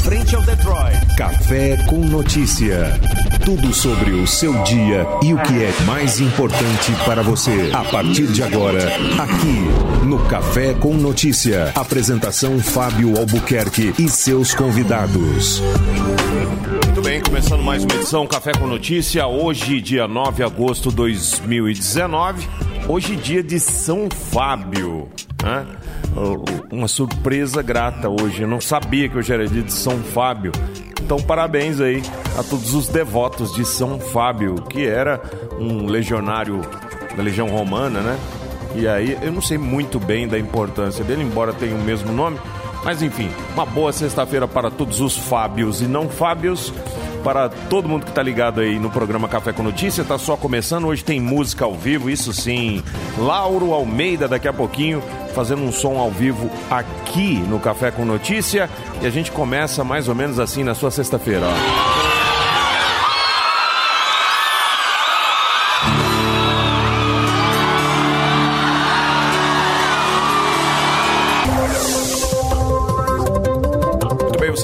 frente ao Detroit. Café com notícia. Tudo sobre o seu dia e o que é mais importante para você. A partir de agora, aqui no Café com Notícia. Apresentação Fábio Albuquerque e seus convidados. Muito bem, começando mais uma edição Café com Notícia. Hoje, dia 9 de agosto de 2019. Hoje, dia de São Fábio. Né? Uma surpresa grata hoje. Eu não sabia que hoje era dia de São Fábio. Então, parabéns aí a todos os devotos de São Fábio, que era um legionário da Legião Romana, né? E aí, eu não sei muito bem da importância dele, embora tenha o mesmo nome. Mas enfim, uma boa sexta-feira para todos os Fábios e não Fábios. Para todo mundo que está ligado aí no programa Café com Notícia, tá só começando. Hoje tem música ao vivo, isso sim. Lauro Almeida daqui a pouquinho fazendo um som ao vivo aqui no Café com Notícia. E a gente começa mais ou menos assim na sua sexta-feira, ó.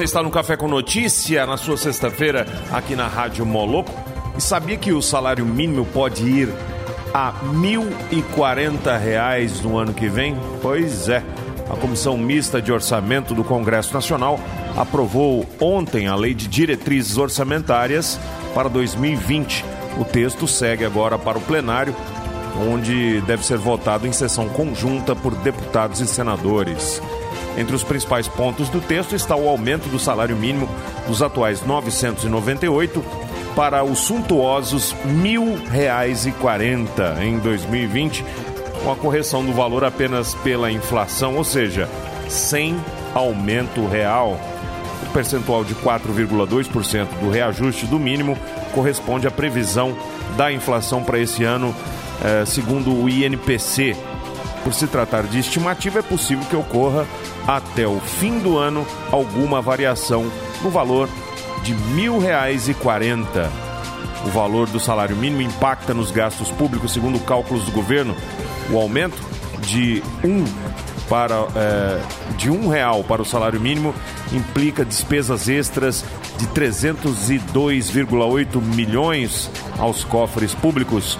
Está no Café com Notícia na sua sexta-feira aqui na Rádio Moloco. E sabia que o salário mínimo pode ir a R$ 1.040 no ano que vem? Pois é. A Comissão Mista de Orçamento do Congresso Nacional aprovou ontem a Lei de Diretrizes Orçamentárias para 2020. O texto segue agora para o plenário, onde deve ser votado em sessão conjunta por deputados e senadores. Entre os principais pontos do texto está o aumento do salário mínimo dos atuais 998 para os suntuosos R$ 1.000,40 em 2020, com a correção do valor apenas pela inflação, ou seja, sem aumento real. O percentual de 4,2% do reajuste do mínimo corresponde à previsão da inflação para esse ano, eh, segundo o INPC. Por se tratar de estimativa, é possível que ocorra até o fim do ano alguma variação no valor de R$ 1.000,40. O valor do salário mínimo impacta nos gastos públicos, segundo cálculos do governo. O aumento de um para é, de um real para o salário mínimo implica despesas extras de 302,8 milhões aos cofres públicos.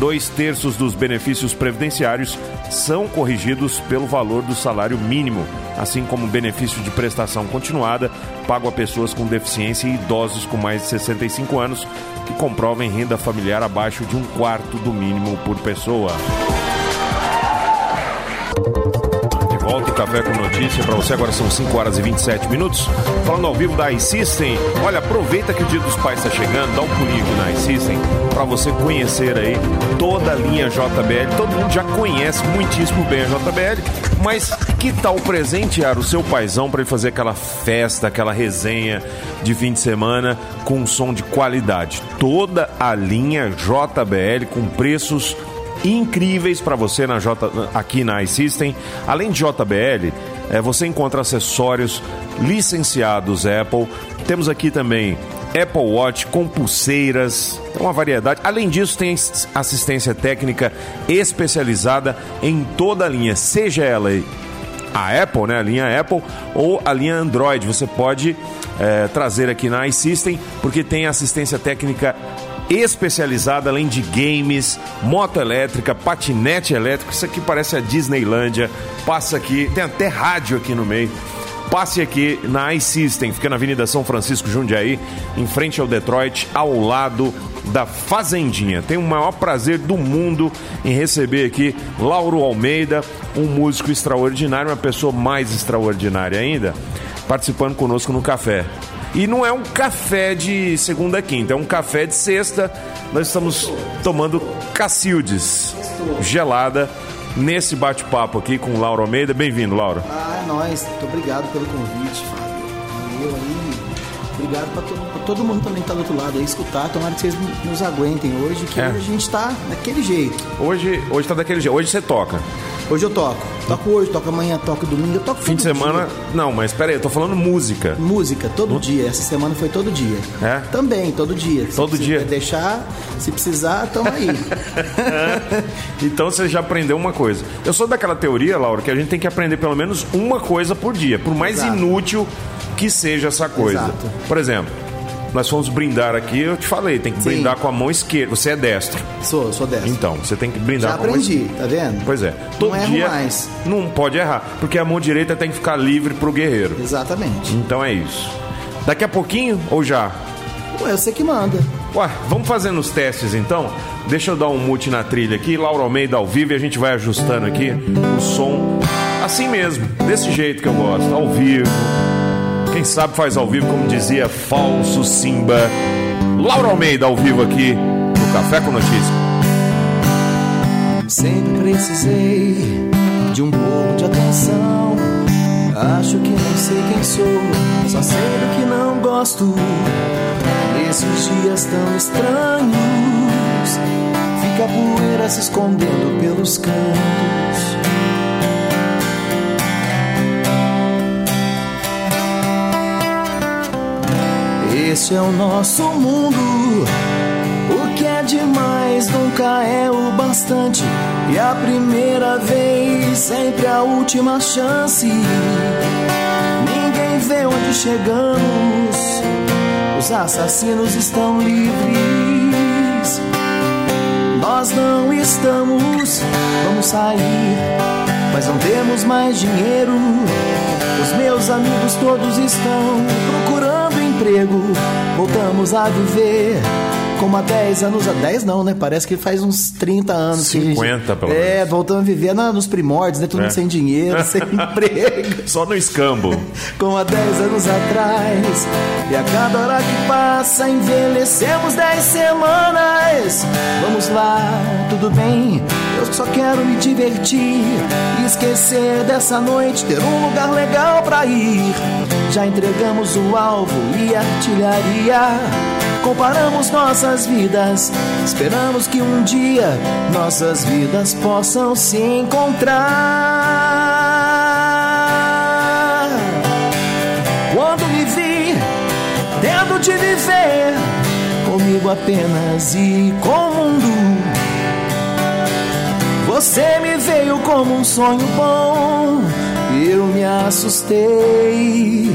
Dois terços dos benefícios previdenciários são corrigidos pelo valor do salário mínimo, assim como benefício de prestação continuada pago a pessoas com deficiência e idosos com mais de 65 anos que comprovem renda familiar abaixo de um quarto do mínimo por pessoa Café com Notícia para você. Agora são 5 horas e 27 minutos. Falando ao vivo da iSystem. Olha, aproveita que o Dia dos Pais está chegando, dá um pulinho aqui na iSystem para você conhecer aí toda a linha JBL. Todo mundo já conhece muitíssimo bem a JBL, mas que tal presentear o seu paizão para ele fazer aquela festa, aquela resenha de fim de semana com um som de qualidade? Toda a linha JBL com preços incríveis para você na J, aqui na iSystem. Além de JBL, é, você encontra acessórios licenciados Apple. Temos aqui também Apple Watch com pulseiras, uma variedade. Além disso, tem assistência técnica especializada em toda a linha, seja ela a Apple, né, a linha Apple ou a linha Android. Você pode é, trazer aqui na iSystem, porque tem assistência técnica especializada além de games, moto elétrica, patinete elétrico. Isso aqui parece a Disneylândia. Passa aqui, tem até rádio aqui no meio. Passe aqui na iSystem, fica na Avenida São Francisco Jundiaí, em frente ao Detroit, ao lado da Fazendinha. Tenho o maior prazer do mundo em receber aqui Lauro Almeida, um músico extraordinário, uma pessoa mais extraordinária ainda, participando conosco no café. E não é um café de segunda a quinta, é um café de sexta. Nós estamos tomando Cacildes gelada nesse bate-papo aqui com o Lauro Almeida. Bem-vindo, Lauro. Ah, é nóis. Muito obrigado pelo convite, Fábio. Valeu aí. Obrigado para todo, todo, mundo também que tá do outro lado aí escutar. Tomara que vocês nos aguentem hoje, que é. hoje a gente tá daquele jeito. Hoje, hoje tá daquele jeito. Hoje você toca. Hoje eu toco. Toco hoje, toco amanhã, toco domingo, eu toco Fim de semana. Dia. Não, mas peraí, eu tô falando música. Música, todo hum? dia. Essa semana foi todo dia. É? Também, todo dia. Se todo dia. deixar, se precisar, tamo aí. então você já aprendeu uma coisa. Eu sou daquela teoria, Laura, que a gente tem que aprender pelo menos uma coisa por dia. Por mais Exato. inútil que seja essa coisa. Exato. Por exemplo, nós fomos brindar aqui, eu te falei, tem que Sim. brindar com a mão esquerda. Você é destro. Sou, sou dessa. Então, você tem que brindar Já com a mão aprendi, esquerda. tá vendo? Pois é. Não erro dia mais. não pode errar, porque a mão direita tem que ficar livre pro guerreiro. Exatamente. Então é isso. Daqui a pouquinho ou já? Ué, você que manda. Ué, vamos fazendo os testes então? Deixa eu dar um mute na trilha aqui, Laura Almeida ao vivo e a gente vai ajustando aqui o som assim mesmo, desse jeito que eu gosto, ao vivo. Quem sabe faz ao vivo, como dizia Falso Simba. Laura Almeida ao vivo aqui no Café com Notícia. Sempre precisei de um pouco de atenção. Acho que não sei quem sou, só sei do que não gosto. Nesses dias tão estranhos, fica a poeira se escondendo pelos cantos. Este é o nosso mundo. O que é demais nunca é o bastante. E a primeira vez, sempre a última chance. Ninguém vê onde chegamos. Os assassinos estão livres. Nós não estamos. Vamos sair, mas não temos mais dinheiro. Os meus amigos todos estão procurando emprego. Voltamos a viver como há 10 anos. Há 10 não, né? Parece que faz uns 30 anos. que a gente- 50 pelo É, menos. voltamos a viver na- nos primórdios, né? Todo É. mundo sem dinheiro, sem emprego Só no escambo. como há 10 anos atrás. E a cada hora que passa, envelhecemos 10 semanas. Vamos lá, tudo bem. Só quero me divertir esquecer dessa noite, ter um lugar legal pra ir. Já entregamos o alvo e a artilharia. Comparamos nossas vidas, esperamos que um dia nossas vidas possam se encontrar. Quando me vi tendo de viver comigo apenas e com o mundo, você me veio como um sonho bom. Eu me assustei.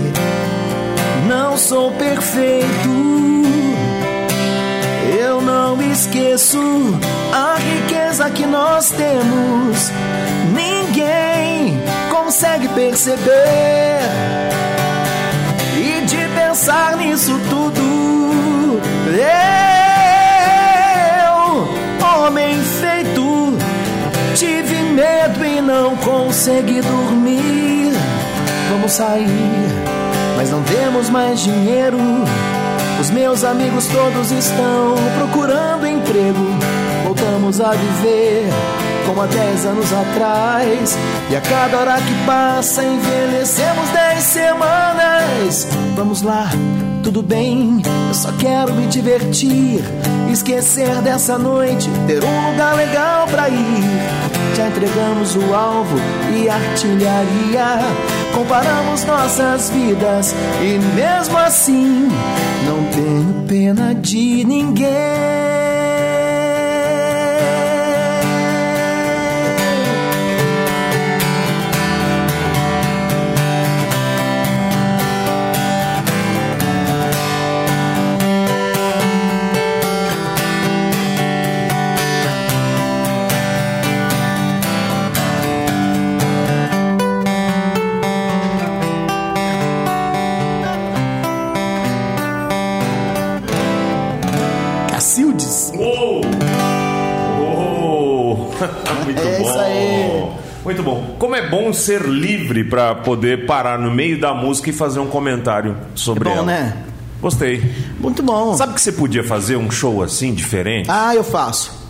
Não sou perfeito. Eu não esqueço a riqueza que nós temos. Ninguém consegue perceber. E de pensar nisso tudo, eu, medo e não consegui dormir. Vamos sair, mas não temos mais dinheiro. Os meus amigos todos estão procurando emprego. Voltamos a viver como há 10 anos atrás. E a cada hora que passa, envelhecemos 10 semanas. Vamos lá, tudo bem. Eu só quero me divertir. Esquecer dessa noite, ter um lugar legal pra ir. Já entregamos o alvo e artilharia. Comparamos nossas vidas e mesmo assim não tenho pena de ninguém. Muito É bom. isso aí. Muito bom. Como é bom ser livre para poder parar no meio da música e fazer um comentário sobre É bom, ela. né? Gostei. Muito bom. Sabe que você podia fazer um show assim, diferente? Ah, eu faço.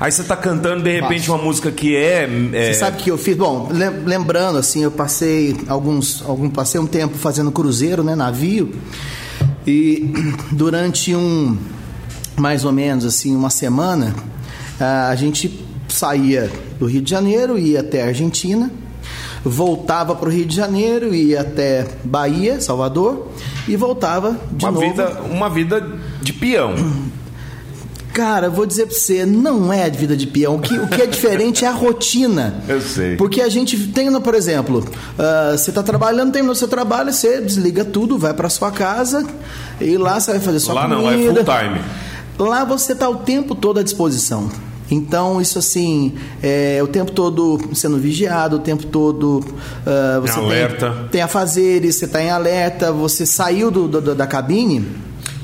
Aí você tá cantando, de repente, Faço. uma música que é. é- Você sabe que eu fiz? Bom, lem- lembrando, assim, eu passei alguns, algum, passei um tempo fazendo cruzeiro, né, navio, e durante um, mais ou menos, assim, uma semana, ah, a gente saía do Rio de Janeiro, ia até a Argentina, voltava para o Rio de Janeiro, ia até Bahia, Salvador, e voltava de uma novo. vida, uma vida de peão. Cara, vou dizer pra você, não é a vida de peão. O que, o que é diferente é a rotina. Eu sei. Porque a gente tem, por exemplo, uh, você tá trabalhando, terminou seu trabalho, você desliga tudo, vai pra sua casa e lá você vai fazer sua Lá comida. não, é full time. Lá você tá o tempo todo à disposição. Então, isso assim, é o tempo todo sendo vigiado, o tempo todo uh, você. Tem, tem afazeres, você está em alerta, você saiu do, do- da cabine.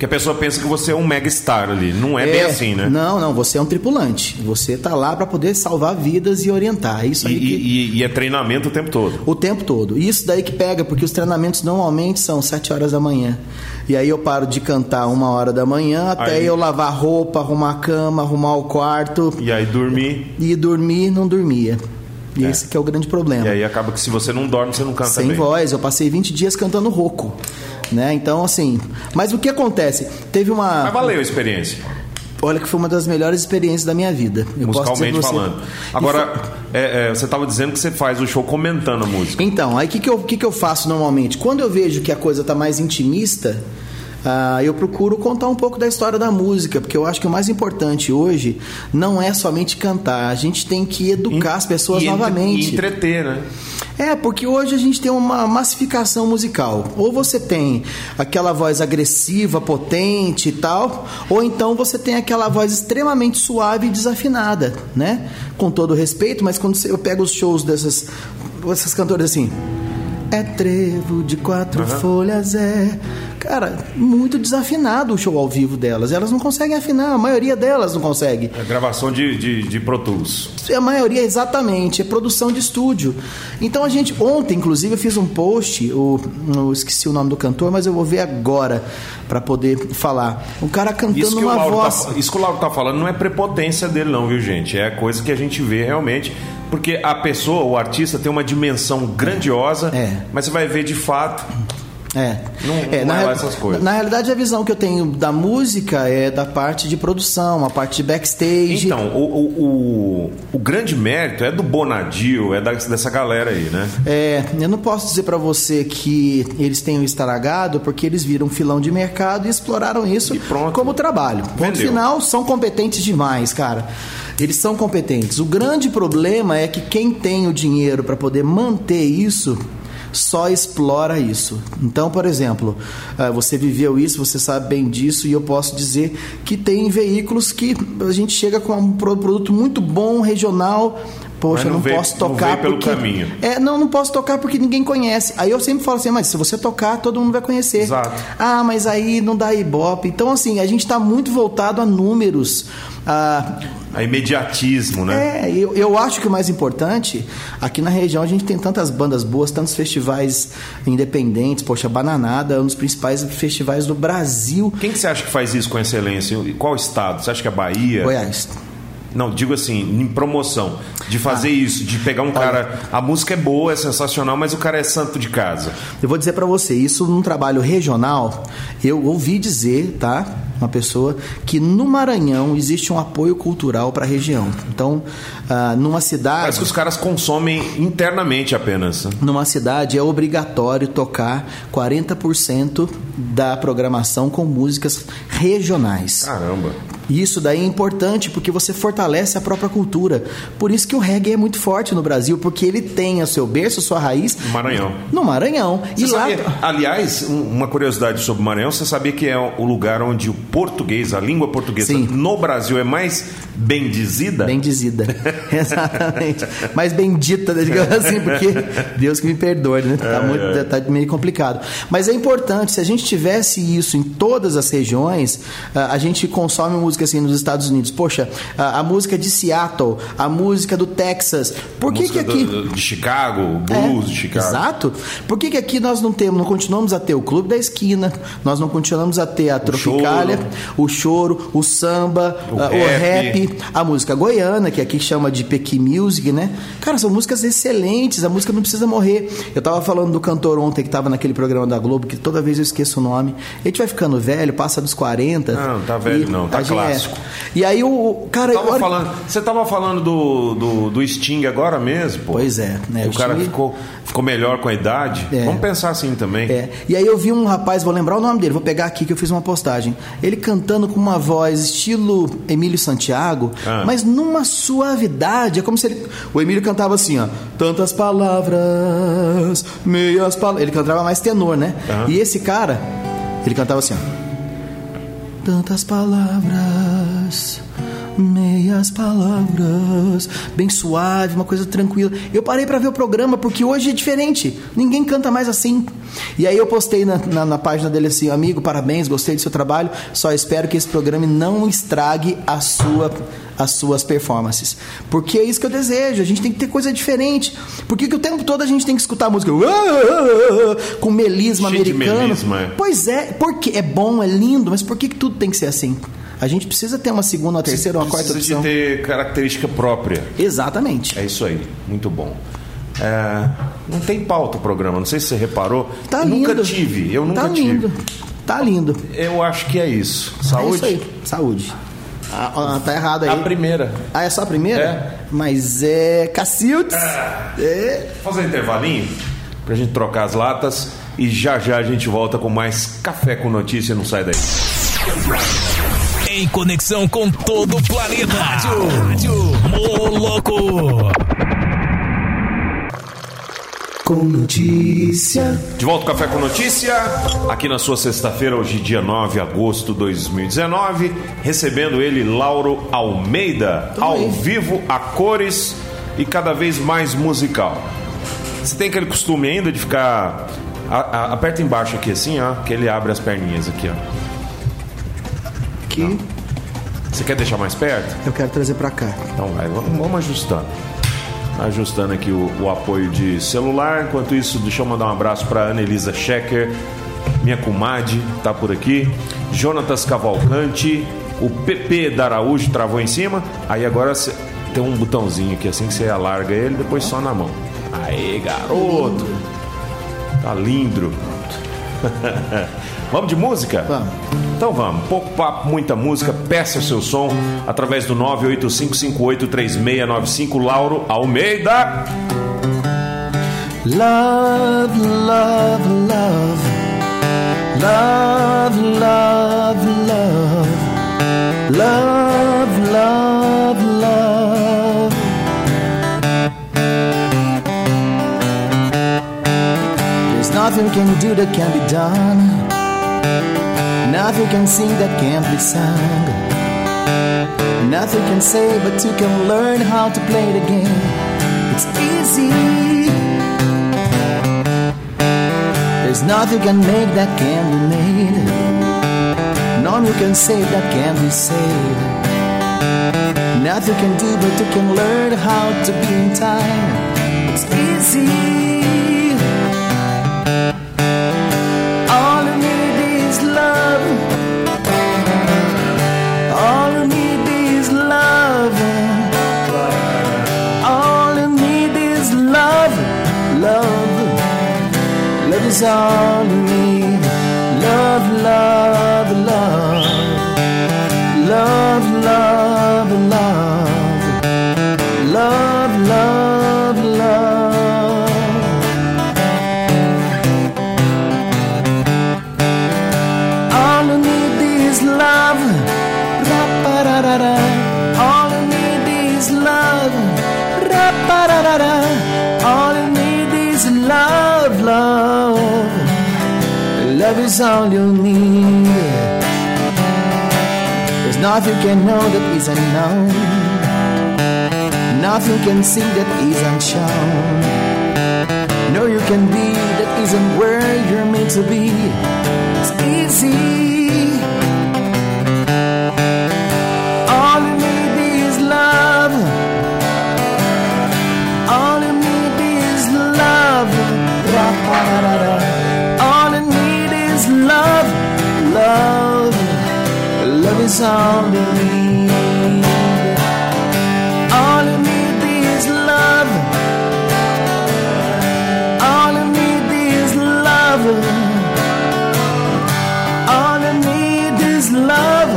Que a pessoa pensa que você é um mega star ali. Não é, bem assim, né? Não, não, você é um tripulante. Você tá lá para poder salvar vidas e orientar. É Isso E, que... e- e é treinamento o tempo todo. O tempo todo. E Isso daí que pega, porque os treinamentos normalmente são 7 horas da manhã. E aí eu paro de cantar uma hora da manhã até Aí- eu lavar roupa, arrumar a cama, arrumar o quarto E aí dormir. e dormir, não dormia. E É. esse que é o grande problema. E aí acaba que se você não dorme, você não canta Sem bem. voz, eu passei 20 dias cantando rouco. Né? Então, assim. Mas o que acontece? Teve uma. Mas valeu a experiência, Olha que foi uma das melhores experiências da minha vida. Eu musicalmente falando. Agora, é, é, você estava dizendo que você faz o show comentando a música. Então, aí o que, que, eu, que, que eu faço normalmente? Quando eu vejo que a coisa tá mais intimista, ah, eu procuro contar um pouco da história da música, porque eu acho que o mais importante hoje não é somente cantar, a gente tem que educar as pessoas e novamente. E entreter, né? É, porque hoje a gente tem uma massificação musical. Ou você tem aquela voz agressiva, potente e tal, ou então você tem aquela voz extremamente suave e desafinada, né? Com todo respeito, mas quando eu pego os shows dessas essas cantoras assim, é trevo de quatro folhas, é. Cara, muito desafinado o show ao vivo delas. Elas não conseguem afinar, a maioria delas não consegue. É gravação de, de, de Pro Tools. A maioria, exatamente, é produção de estúdio. Então a gente, ontem, inclusive, eu fiz um post, o, eu esqueci o nome do cantor, mas eu vou ver agora para poder falar. Um cara cantando o uma Lauro voz. tá, isso que o Lauro tá falando não é prepotência dele, não, viu, gente? É coisa que a gente vê realmente. Porque a pessoa, o artista, tem uma dimensão grandiosa, É. mas você vai ver de fato. É. Não- não é, é na, real- essas coisas. na realidade, a visão que eu tenho da música é da parte de produção, a parte de backstage. Então, o, o, o, o grande mérito é do Bonadio, é da- dessa galera aí, né? É, eu não posso dizer pra você que eles tenham estragado, porque eles viram um filão de mercado e exploraram isso E como trabalho. Ponto Vendeu. final, são competentes demais, cara. Eles são competentes. O grande problema é que quem tem o dinheiro pra poder manter isso só explora isso. Então, por exemplo, ah, você viveu isso, você sabe bem disso, e eu posso dizer que tem veículos que a gente chega com um pro- produto muito bom, regional. Poxa, não não, posso não tocar veio pelo porque caminho. é, não, não posso tocar porque ninguém conhece. Aí eu sempre falo assim, mas se você tocar, todo mundo vai conhecer. Exato. Ah, mas aí não dá ibope. Então, assim, a gente está muito voltado a números. A, A imediatismo, né? é, eu, eu acho que o mais importante, aqui na região a gente tem tantas bandas boas, tantos festivais independentes. Poxa, Bananada é um dos principais festivais do Brasil. Quem que você acha que faz isso com excelência? Qual estado? Você acha que é Bahia? Goiás. Não, digo assim, em promoção. De fazer isso, de pegar um cara. A música é boa, é sensacional, mas o cara é santo de casa. Eu vou dizer pra você, isso num trabalho regional, eu ouvi dizer, tá? Uma pessoa que no Maranhão existe um apoio cultural para a região. Então, ah, numa Parece cidade, que os caras consomem internamente apenas. numa cidade é obrigatório tocar 40% da programação com músicas regionais. Caramba. E Isso daí é importante porque você fortalece a própria cultura. Por isso que o reggae é muito forte no Brasil, porque ele tem a seu berço, sua raiz Maranhão. no Maranhão. Você e lá sabia- aliás, um- uma curiosidade sobre o Maranhão, você sabia que é o lugar onde o português, a língua portuguesa Sim. no Brasil é mais bem dizida? Bem dizida. Exatamente. Mais bendita, digamos assim, porque Deus que me perdoe, né? Tá, muito, tá meio complicado. Mas é importante, se a gente tivesse isso em todas as regiões, a gente consome música assim nos Estados Unidos. Poxa, a, música de Seattle, a música do Texas. Por que, que aqui. do- de Chicago, o blues É, de Chicago. Exato. Por que, que aqui nós não temos, não continuamos a ter o Clube da Esquina, nós não continuamos a ter a Tropicália, o choro, o samba, O ah, o rap. A música goiana, que aqui chama de Pequi Music, né? Cara, são músicas excelentes, a música não precisa morrer. Eu tava falando do cantor ontem que tava naquele programa da Globo, que toda vez eu esqueço o nome. A gente vai ficando velho, passa dos 40. Não, tá velho não, tá clássico. É. E aí o cara... Tava agora... falando, você tava falando do, do, do Sting agora mesmo, pô. Pois é, né? O, o cara Sting... ficou, ficou melhor com a idade. É. Vamos pensar assim também. É. E aí eu vi um rapaz, vou lembrar o nome dele, vou pegar aqui que eu fiz uma postagem. Ele cantando com uma voz estilo Emílio Santiago, ah. mas numa suavidade. É como se ele. O Emílio cantava assim, ó. Tantas palavras, meias palavras. Ele cantava mais tenor, né? Ah. E esse cara, ele cantava assim, ó. Tantas palavras meias palavras, bem suave, uma coisa tranquila. Eu parei para ver o programa porque hoje é diferente. Ninguém canta mais assim. E aí eu postei na, na, na, página dele assim, amigo, parabéns, gostei do seu trabalho. Só espero que esse programa não estrague a sua, as suas performances. Porque é isso que eu desejo. A gente tem que ter coisa diferente. Por que, o tempo todo a gente tem que escutar música com melisma Cheio americano? Melisma. É. Pois é, porque é bom, é lindo, mas por que, que tudo tem que ser assim? A gente precisa ter uma segunda, uma terceira, uma quarta opção. Precisa de ter característica própria. Exatamente. É isso aí, muito bom. É, não tem pauta o programa, não sei se você reparou. Tá eu lindo. nunca tive, eu nunca tá tive. Lindo. Tá lindo. Eu acho que é isso. Saúde? É isso aí. Saúde. Ah, ah, tá errado aí. A primeira. Ah, é só a primeira? É. Mas é. Cacildes. É. é. Fazer um intervalinho pra gente trocar as latas e já já a gente volta com mais Café com Notícia. Não sai daí. Em conexão com todo o planeta. Rádio, Rádio Moloco. Com notícia. De volta ao Café com Notícia, aqui na sua sexta-feira, hoje, dia 9 de agosto de 2019, recebendo ele, Lauro Almeida, Tô ao aí. vivo, a cores e cada vez mais musical. Você tem aquele costume ainda de ficar. A, a, aperta embaixo aqui assim, ó, que ele abre as perninhas aqui, ó aqui. Não. Você quer deixar mais perto? Eu quero trazer para cá. Então vai, vamos, vamos ajustando. Ajustando aqui o, o, apoio de celular. Enquanto isso, deixa eu mandar um abraço para Ana Elisa Schecker, minha comadre, tá por aqui. Jonatas Cavalcante, o PP da Araújo travou em cima. Aí agora cê, tem um botãozinho aqui assim que você alarga ele, depois só na mão. Aê, garoto! Tá lindo. vamos de música? Vamos. Então vamos. Pouco papo, muita música. Peça o seu som através do 985583695 Lauro Almeida. Love, love, love. Love, love, love. Love, love, love. There's nothing can do that can be done. Nothing can sing that can't be sung. Nothing can say, but you can learn how to play the game. It's easy. There's nothing can make that can be made. None you can save that can be saved. Nothing can do, but you can learn how to be in time. It's easy. All you need. Love, love, love. Love, love, is all you need. There's nothing can know that isn't known. Nothing can see that isn't shown. No, you can be that isn't where you're meant to be. It's easy. this all to leave. All I need is love. All I need is love. All I need is love.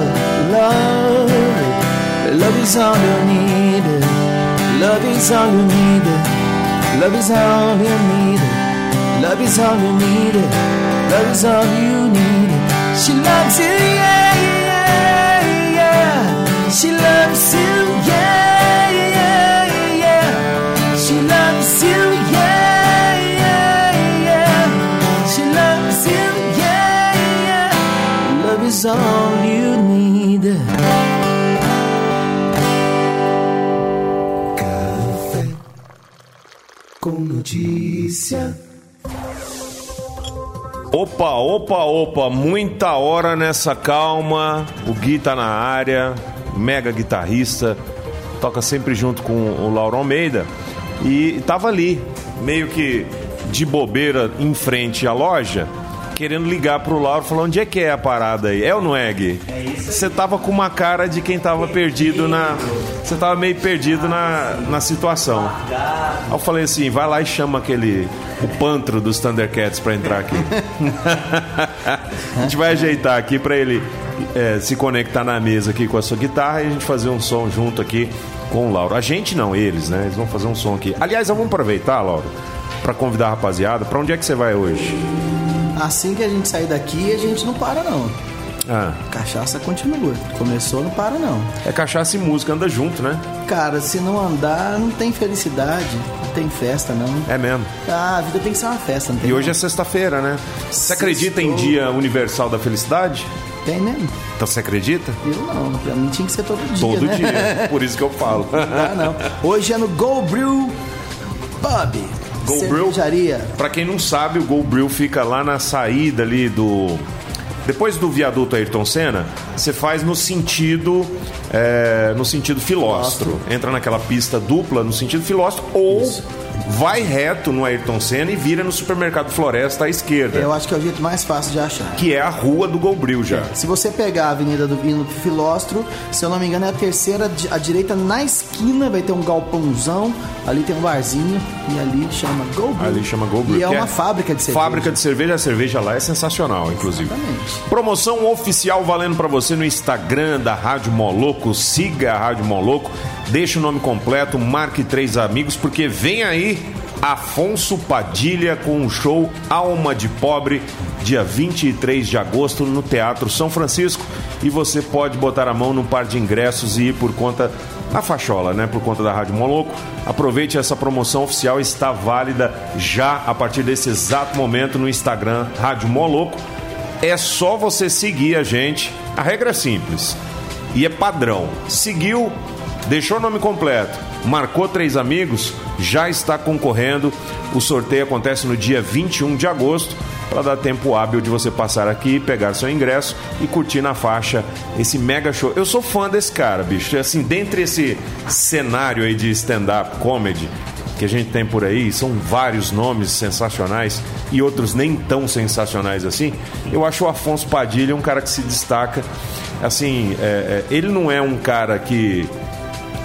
Love. Love is all you need. Love is all you need. Love is all you need. Love is all you need. Love is all you need. She loves you, yeah. She loves you, yeah, yeah, yeah. She loves you, yeah, yeah, yeah. She loves you, yeah, yeah. Love is all you need. Café com notícia. Opa, opa, opa, muita hora nessa calma. O Gui tá na área, mega guitarrista, toca sempre junto com o Lauro Almeida. E tava ali, meio que de bobeira em frente à loja, querendo ligar pro Lauro, falar onde é que é a parada aí. É ou não é, Gui? É isso. Você tava com uma cara de quem tava perdido na. Você tava meio perdido na, na situação. Aí eu falei assim: vai lá e chama aquele. O pantro dos Thundercats pra entrar aqui. a gente vai ajeitar aqui pra ele é, se conectar na mesa aqui com a sua guitarra e a gente fazer um som junto aqui com o Lauro. A gente não, eles, né? Eles vão fazer um som aqui. Aliás, vamos aproveitar, Lauro, pra convidar a rapaziada. Pra onde é que você vai hoje? Assim que a gente sair daqui, a gente não para não. Ah, Cachaça continua. Começou, não para não. é cachaça e música, anda junto, né? Cara, se não andar, não tem felicidade, não tem festa não. É mesmo. Ah, a vida tem que ser uma festa, não tem? E hoje é não? sexta-feira, né? Você acredita em Sextou. Dia Universal da Felicidade? Tem mesmo? Então você acredita? Eu não, pra mim tinha que ser todo dia, Todo né? dia. Por isso que eu falo. Ah, não. Hoje é no Go Brew Pub. Go Brew? Pra quem não sabe, o Go Brew fica lá na saída ali do. Depois do viaduto Ayrton Senna, você faz no sentido é, no sentido filóstro. Entra naquela pista dupla no sentido filóstro ou vai reto no Ayrton Senna e vira no supermercado Floresta à esquerda, Eu acho que é o jeito mais fácil de achar. que é a rua do Go Brew já. Se você pegar a Avenida do Vino Filóstro, se eu não me engano, é a terceira à direita na esquina, vai ter um galpãozão, ali tem um barzinho e ali chama Go Brew. Ali chama Go Brew. E é que uma fábrica de cerveja. Fábrica de cerveja, a cerveja lá é sensacional, inclusive. Exatamente. Promoção oficial valendo pra você no Instagram da Rádio Moloco. Siga a Rádio Moloco, deixa o nome completo, marque três amigos, porque vem aí Afonso Padilha com o show Alma de Pobre, dia 23 de agosto no Teatro São Francisco. E você pode botar a mão num par de ingressos e ir por conta na fachola, né? Por conta da Rádio Moloco. Aproveite essa promoção oficial, está válida já a partir desse exato momento no Instagram Rádio Moloco. É só você seguir a gente. A regra é simples e é padrão. Seguiu, deixou o nome completo, marcou três amigos, já está concorrendo. O sorteio acontece no dia 21 de agosto. Para dar tempo hábil de você passar aqui, pegar seu ingresso e curtir na faixa esse mega show. Eu sou fã desse cara, bicho. Assim, dentre esse cenário aí de stand-up comedy, que a gente tem por aí, são vários nomes sensacionais e outros nem tão sensacionais assim. Eu acho o Afonso Padilha um cara que se destaca. Assim, é, é, ele não é um cara que,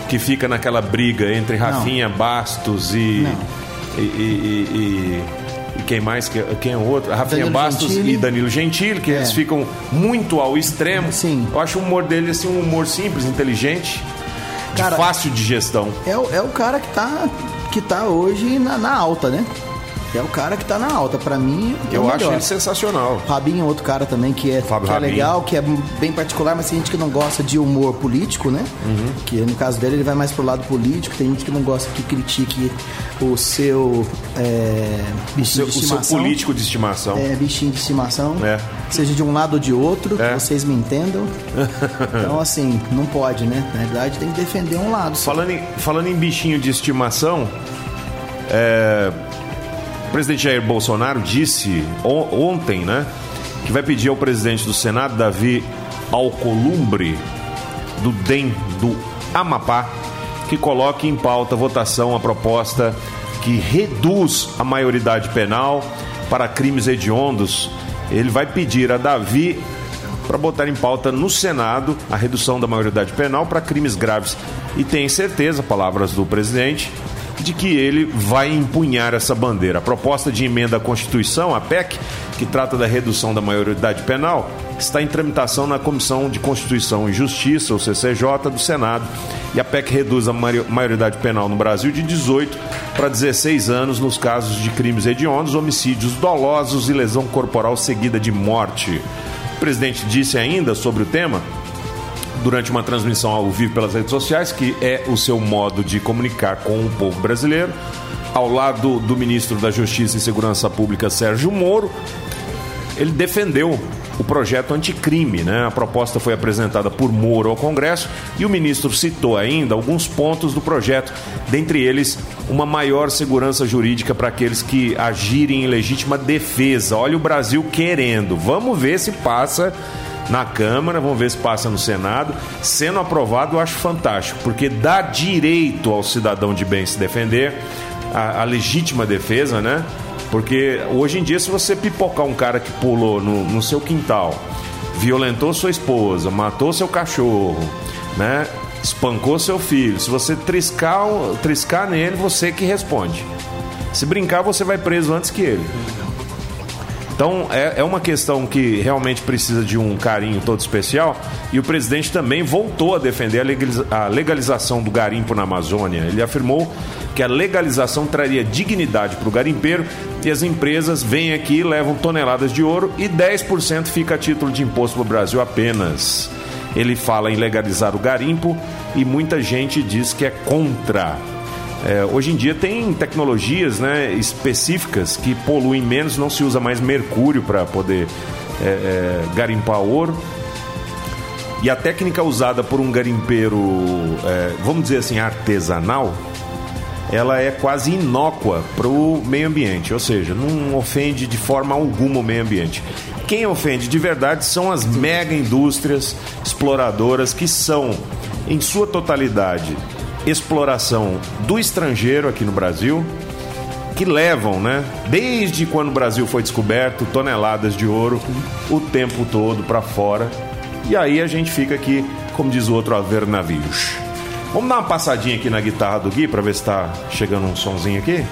que fica naquela briga entre Rafinha Bastos e. E, e- e- e- quem mais? Que- Quem é o outro? Rafinha Danilo Bastos Gentili. e Danilo Gentili, que É. eles ficam muito ao extremo. Sim. Eu acho o humor dele assim, um humor simples, inteligente, de Cara, fácil digestão. É, é o cara que tá, que tá hoje na, na alta, né? É o cara que tá na alta. Pra mim, é Eu o acho ele sensacional. Rabinho é outro cara também que é, Fábio que é legal, que é bem particular, mas tem gente que não gosta de humor político, né? Uhum. Que no caso dele ele vai mais pro lado político, tem gente que não gosta que critique o seu é, O bichinho seu, de o seu estimação. político de estimação. É, bichinho de estimação. É. Seja de um lado ou de outro, É. vocês me entendam. então, assim, não pode, né? Na verdade, tem que defender um lado. só. Falando em, falando em bichinho de estimação, é, o presidente Jair Bolsonaro disse on- ontem, né, que vai pedir ao presidente do Senado, Davi Alcolumbre, do DEM do Amapá, que coloque em pauta a votação a proposta que reduz a maioridade penal para crimes hediondos. Ele vai pedir a Davi para botar em pauta no Senado a redução da maioridade penal para crimes graves. E tem certeza, palavras do presidente, de que ele vai empunhar essa bandeira. A proposta de emenda à Constituição, a PEC, que trata da redução da maioridade penal, está em tramitação na Comissão de Constituição e Justiça, ou CCJ, do Senado. E a PEC reduz a maioridade penal no Brasil de 18 para 16 anos nos casos de crimes hediondos, homicídios dolosos e lesão corporal seguida de morte. O presidente disse ainda sobre o tema durante uma transmissão ao vivo pelas redes sociais, que é o seu modo de comunicar com o povo brasileiro, ao lado do ministro da Justiça e Segurança Pública, Sérgio Moro. Ele defendeu o projeto anticrime, né? A proposta foi apresentada por Moro ao Congresso e o ministro citou ainda alguns pontos do projeto, dentre eles uma maior segurança jurídica para aqueles que agirem em legítima defesa. Olha o Brasil querendo. Vamos ver se passa na Câmara, vamos ver se passa no Senado. Sendo aprovado, eu acho fantástico, porque dá direito ao cidadão de bem se defender, a, a legítima defesa, né? Porque hoje em dia, se você pipocar um cara que pulou no, no seu quintal, violentou sua esposa, matou seu cachorro, né? Espancou seu filho. Se você triscar, triscar nele, você que responde. Se brincar, você vai preso antes que ele. Então é, é uma questão que realmente precisa de um carinho todo especial e o presidente também voltou a defender a legalização do garimpo na Amazônia. Ele afirmou que a legalização traria dignidade para o garimpeiro e as empresas vêm aqui, levam toneladas de ouro e 10% fica a título de imposto para o Brasil apenas. Ele fala em legalizar o garimpo e muita gente diz que é contra. É, hoje em dia tem tecnologias né, específicas que poluem menos, não se usa mais mercúrio para poder é, é, garimpar ouro. E a técnica usada por um garimpeiro, é, vamos dizer assim, artesanal, ela é quase inócua para o meio ambiente, ou seja, não ofende de forma alguma o meio ambiente. Quem ofende de verdade são as mega indústrias exploradoras que são, em sua totalidade, exploração do estrangeiro aqui no Brasil, que levam, né, desde quando o Brasil foi descoberto, toneladas de ouro o tempo todo para fora. E aí a gente fica aqui, como diz o outro, a ver navios. Vamos dar uma passadinha aqui na guitarra do Gui para ver se está chegando um sonzinho aqui.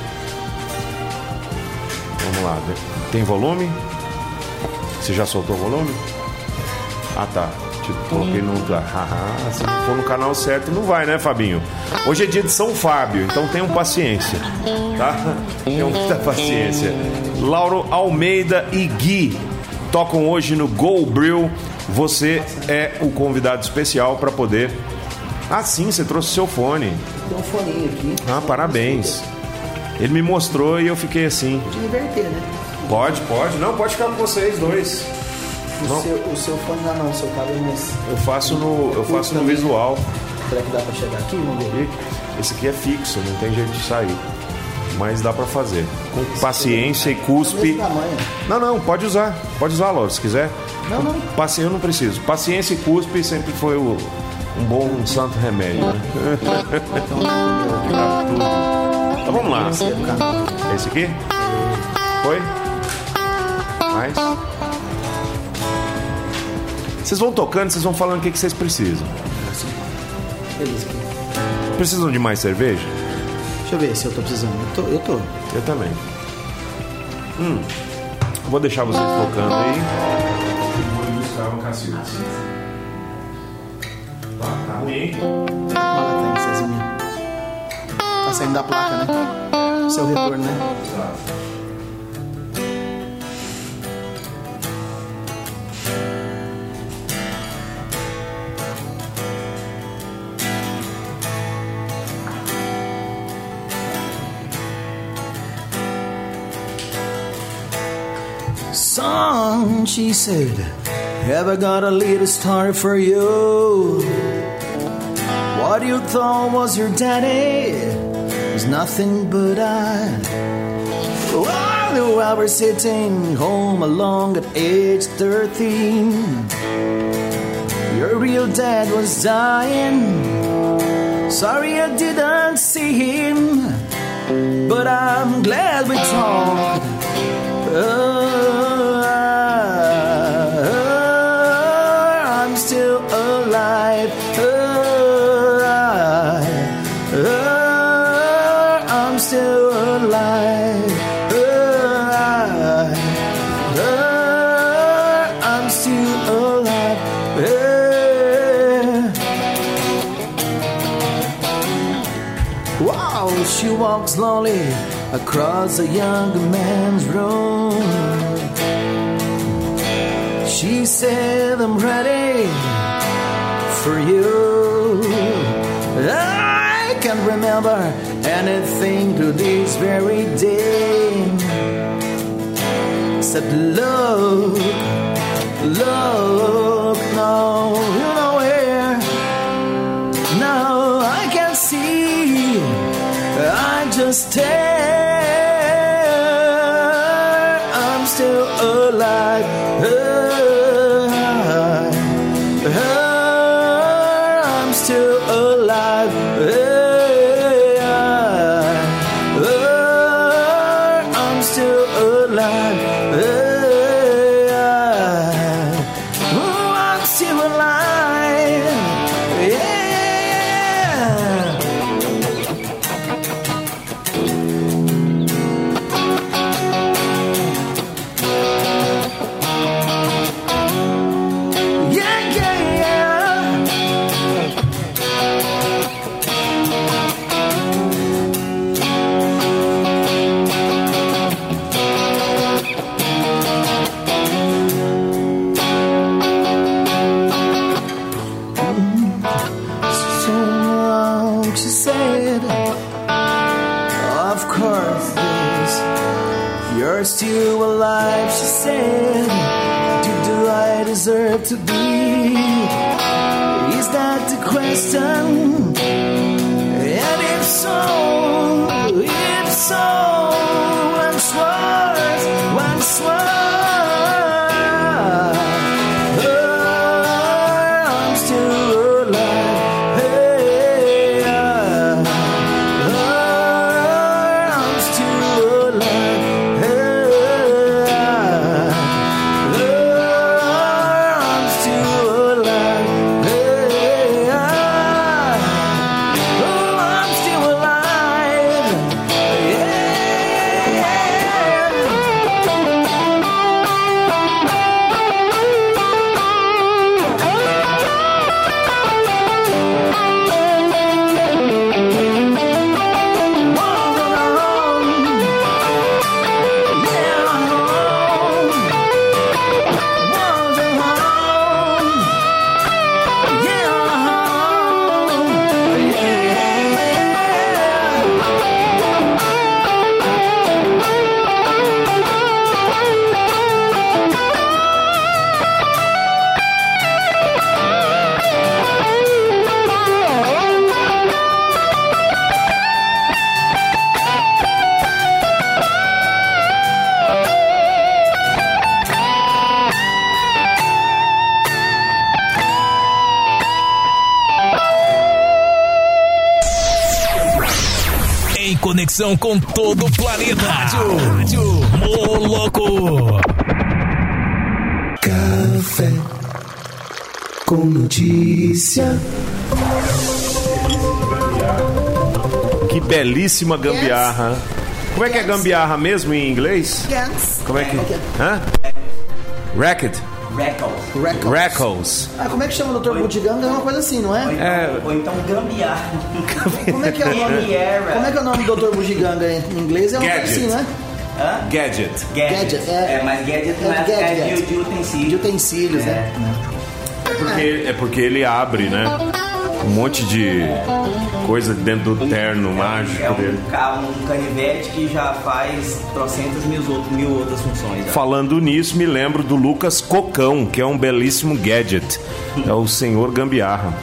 Vamos lá. Tem volume? Você já soltou o volume? Ah, tá. Tipo, coloquei no. Ah, se não for no canal certo, não vai, né, Fabinho? Hoje é dia de São Fábio, então tenham paciência, tá? Tenham muita paciência. Lauro Almeida e Gui tocam hoje no Go Brill. Você é o convidado especial para poder ah, sim, você trouxe seu fone. Tem um foninho aqui. Ah, parabéns. Ele me mostrou e eu fiquei assim. Pode inverter, né? Pode, pode. Não, pode ficar com vocês dois. O, seu, o seu fone não, não, o seu cabo é mais. Eu faço no, eu faço no visual. Será que dá pra chegar aqui? Vamos ver. Esse aqui é fixo, não tem jeito de sair. Mas dá pra fazer. Com paciência e cuspe. Não, não, pode usar. Pode usar, Laura, se quiser. Não, não. Paci... Eu não preciso. Paciência e cuspe sempre foi o, um bom um santo remédio, né? então vamos lá. Esse aqui? Foi? Mais? Vocês vão tocando, vocês vão falando o que, que vocês precisam. Precisam de mais cerveja? Deixa eu ver se eu tô precisando. Eu tô. Eu, tô. eu também. Hum. Vou deixar vocês tocando aí. Tá, tá ruim. Olha, tá. Tá saindo da placa, né? Seu retorno, né? Exato. She said, ever got a little story for you. What you thought was your daddy was nothing but I. While I was sitting home alone at age 13, your real dad was dying. Sorry I didn't see him, but I'm glad we talked. Uh, Wow, she walks slowly across a young man's room. She said, I'm ready for you. I can't remember anything to this very day. Said, look, look, now just take belíssima gambiarra. Como é que é gambiarra mesmo em inglês? Gans. Como é que. Hã? Racket. Records. Records. Rackles. Ah, como é que chama o Dr. Budiganga? É uma coisa assim, não Ou é? então, É. ou então gambiarra. Como é que é o nome? Como é que é o nome do Dr. Bugiganga em inglês? É uma coisa Gadget. assim, né? Hã? Gadget. Gadget. Gadget, é. É, mas gadget não É é, gadget. é de, de utensílio. De utensílios, É. né? É porque, é porque ele abre, né? Um monte de coisa dentro do terno mágico É dele. um, ca- um canivete que já faz trocentas mil, outro, mil outras funções. já. Falando nisso, me lembro do Lucas Cocão, que é um belíssimo gadget. É o senhor Gambiarra.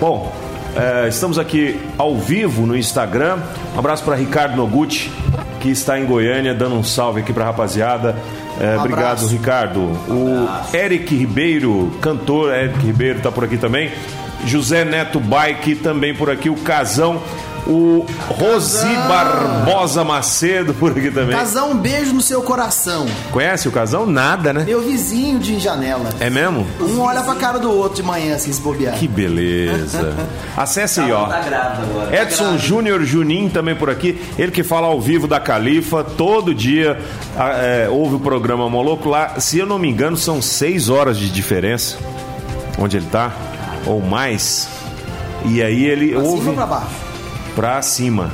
Bom, é, estamos aqui ao vivo no Instagram. Um abraço para Ricardo Noguchi, que está em Goiânia, dando um salve aqui para a rapaziada. É, Um obrigado. Ricardo. O Eric Ribeiro, cantor Eric Ribeiro, está por aqui também. José Neto Bike também por aqui. O Casão. O Rosi Barbosa Macedo por aqui também. Casão, um beijo no seu coração. Conhece o casão? Nada, né? Meu vizinho de janela. É mesmo? Um olha pra cara do outro de manhã, assim, se bobear. Que beleza. Acesse aí, ó. Tá agora. Edson Júnior Junim também por aqui. Ele que fala ao vivo da Califa. Todo dia é, ouve o programa Moloco lá. Se eu não me engano, são seis horas de diferença. Onde ele tá? Ou mais. E aí ele Pra ouve cima pra baixo? pra cima.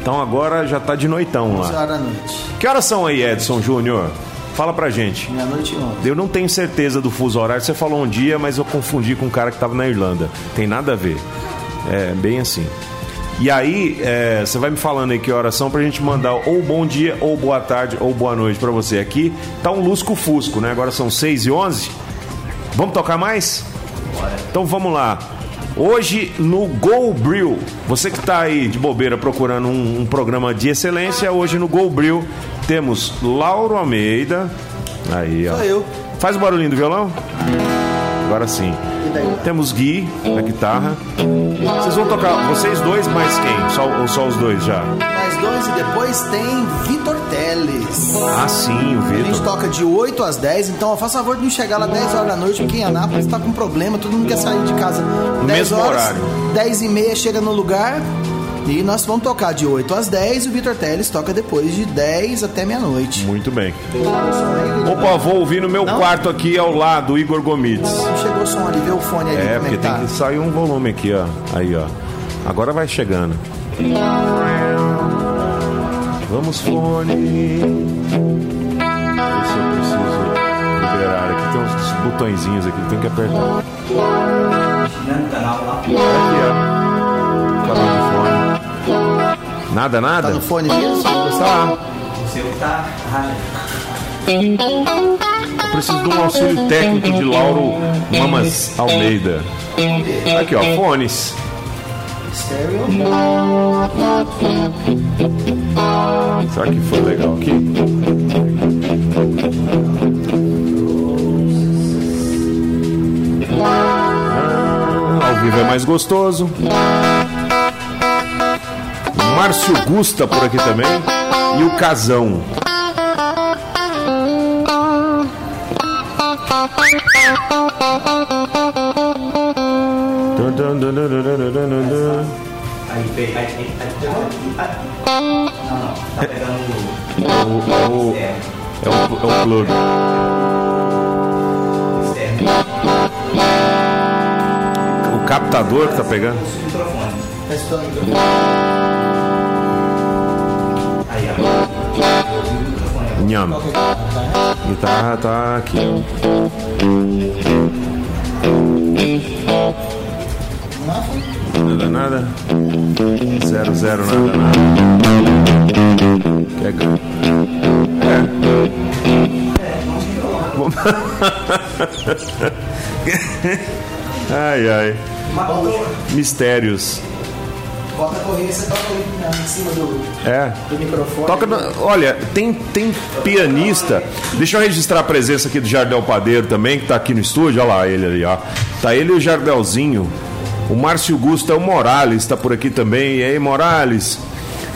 Então agora já tá de noitão 11 lá. horas da noite. Que horas são aí, Edson Júnior? Fala pra gente. Meia-noite e 11. Eu não tenho certeza do fuso horário. Você falou um dia, mas eu confundi com um cara que tava na Irlanda. Tem nada a ver. É bem assim. E aí, é, você vai me falando aí que horas são pra gente mandar ou bom dia, ou boa tarde, ou boa noite pra você. Aqui tá um lusco fusco, né? Agora são 6 e 11 Vamos tocar mais? Então vamos lá. Hoje no Go Brill, você que está aí de bobeira procurando um, um programa de excelência, hoje no Go Brill temos Lauro Almeida. Aí, ó. Sou eu. Faz o barulhinho do violão? Agora sim. Temos Gui na guitarra. Vocês vão tocar, vocês dois mais quem? Só, ou só os dois já? Mais dois e depois tem Vitor Teles. Ah, sim, o A gente Vitor. toca de 8 às 10, então faça favor de não chegar lá 10 horas da noite, porque em Anápolis tá com problema, todo mundo quer sair de casa. 10 mesmo horas, horário. 10 e meia chega no lugar e nós vamos tocar de 8 às 10 e o Vitor Teles toca depois de 10 até meia-noite. Muito bem. Opa, vou ouvir no meu Não? quarto aqui ao lado, Igor Gomides. chegou o som ali, vê o fone ali É, é porque que tem tá. que sair um volume aqui, ó. Aí, ó. Agora vai chegando. Vamos, fone. Ver se eu preciso liberar. Aqui tem uns botõezinhos aqui que tem que apertar. No. Aqui, ó. Canal de fone. Nada, nada? Tá no fone mesmo? Tá. O seu tá. Eu preciso de um auxílio técnico de Lauro Mamas Almeida. Aqui, ó. Fones. Stereo. Será que foi legal aqui? Ah, ao vivo é mais gostoso. O Márcio Gusta por aqui também. E o Casão. Não, não. Tá pegando o. É o, é o, é o, plug. O captador que tá pegando. O microfone. Tá? Aí, ó. Nham. Guitarra tá aqui. Nada, nada. Zero, zero, nada, nada. Quer ganhar? É. ai, ai. Mistérios. Bota a você toca ali em cima do, É. do microfone. Toca na- olha, tem, tem pianista. Deixa eu registrar a presença aqui do Jardel Padeiro também, que tá aqui no estúdio. Olha lá ele ali, ó. Tá ele e o Jardelzinho. O Márcio Gusto é o Morales, tá por aqui também. E aí, Morales?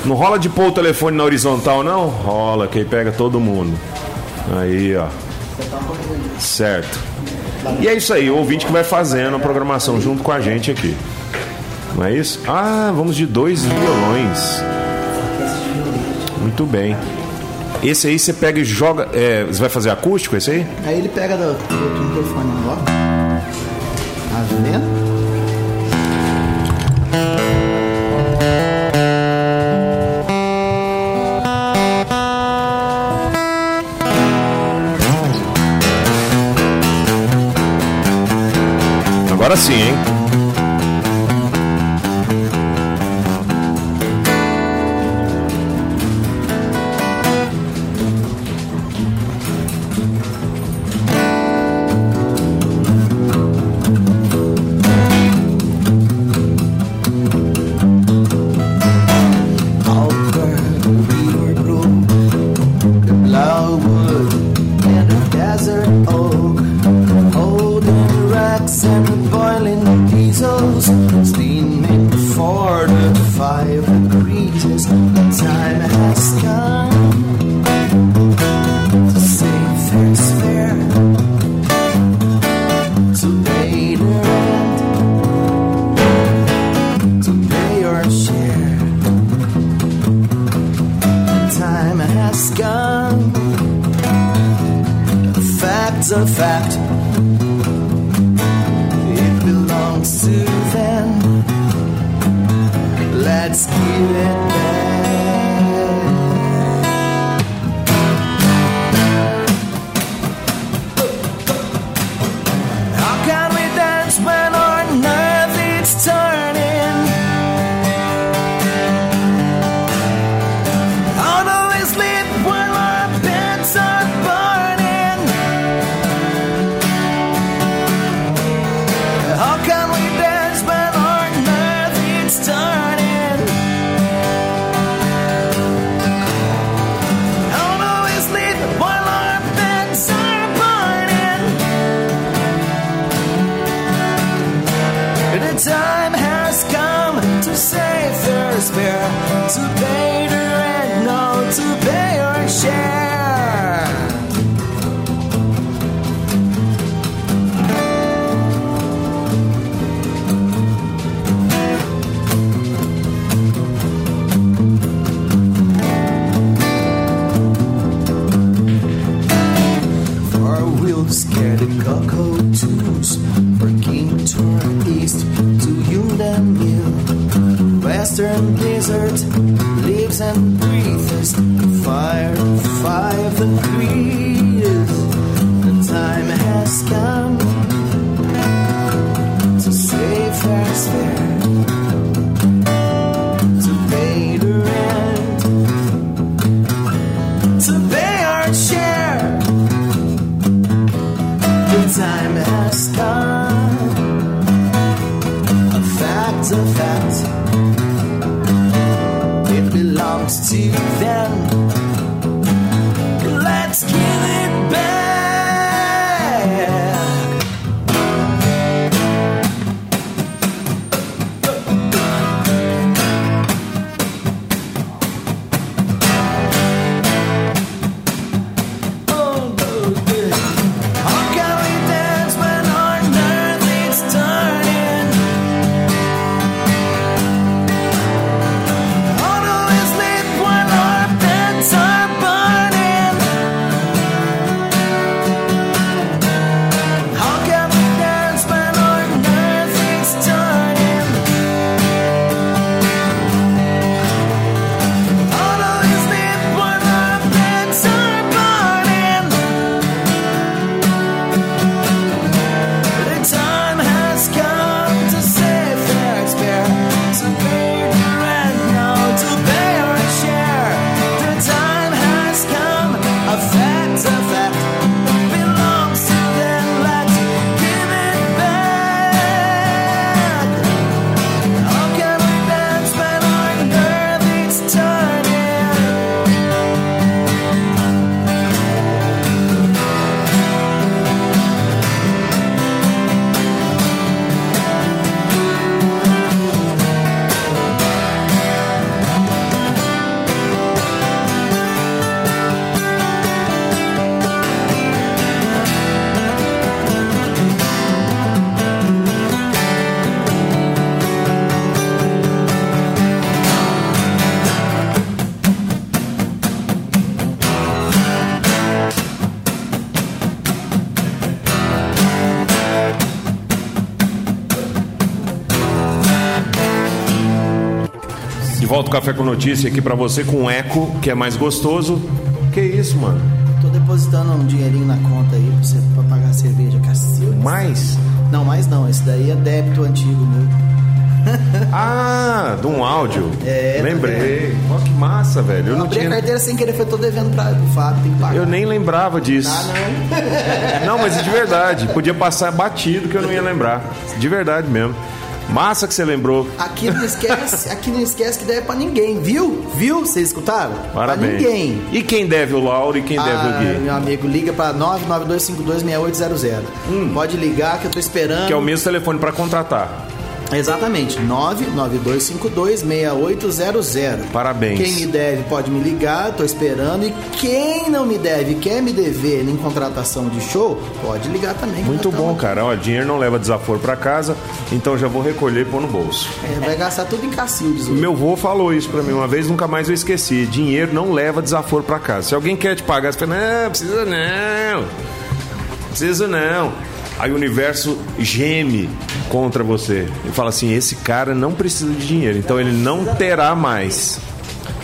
Não rola de pôr o telefone na horizontal, não? Rola, que aí pega todo mundo. Aí, ó. Certo. E é isso aí, o ouvinte que vai fazendo a programação junto com a gente aqui. Não é isso? Ah, vamos de dois violões. Muito bem. Esse aí você pega e joga. é, você vai fazer acústico esse aí? Aí ele pega do, do microfone, ó. that's a fact. It belongs to them. Let's give it back. some volta o Café com Notícia aqui pra você com eco, que é mais gostoso. Que isso, mano? Tô depositando um dinheirinho na conta aí pra você pra pagar a cerveja, cacilda. Mais? Não, mais não. Esse daí é débito antigo meu. Ah, de um áudio. É, tá Lembrei. Ó, que massa, velho. Eu Eu não abri a tinha. carteira sem querer, foi tô devendo pra, pro Fábio, tem que pagar. Eu nem lembrava disso. Ah, não. Não, mas de verdade. Podia passar batido que eu não ia lembrar. De verdade mesmo. Massa que você lembrou. Aqui não esquece, aqui não esquece que deve pra ninguém, viu? Viu? Vocês escutaram? Parabéns. Pra ninguém. E quem deve o Lauro e quem deve Ah, o Gui? meu amigo, liga pra 992526800. Pode ligar que eu tô esperando. Hum. Que é o mesmo telefone pra contratar. Exatamente, 992526800. Parabéns. Quem me deve pode me ligar, tô esperando. E quem não me deve, quer me dever em contratação de show, pode ligar também. Muito bom, tamo- cara. Olha, dinheiro não leva desaforo pra casa, então já vou recolher e pôr no bolso. É, vai gastar tudo em Cacildes hoje. Meu vô falou isso pra mim uma vez, nunca mais eu esqueci. Dinheiro não leva desaforo pra casa. Se alguém quer te pagar, você fala, não, precisa não. Precisa não. Aí o universo geme contra você e fala assim: esse cara não precisa de dinheiro, então ele não terá mais.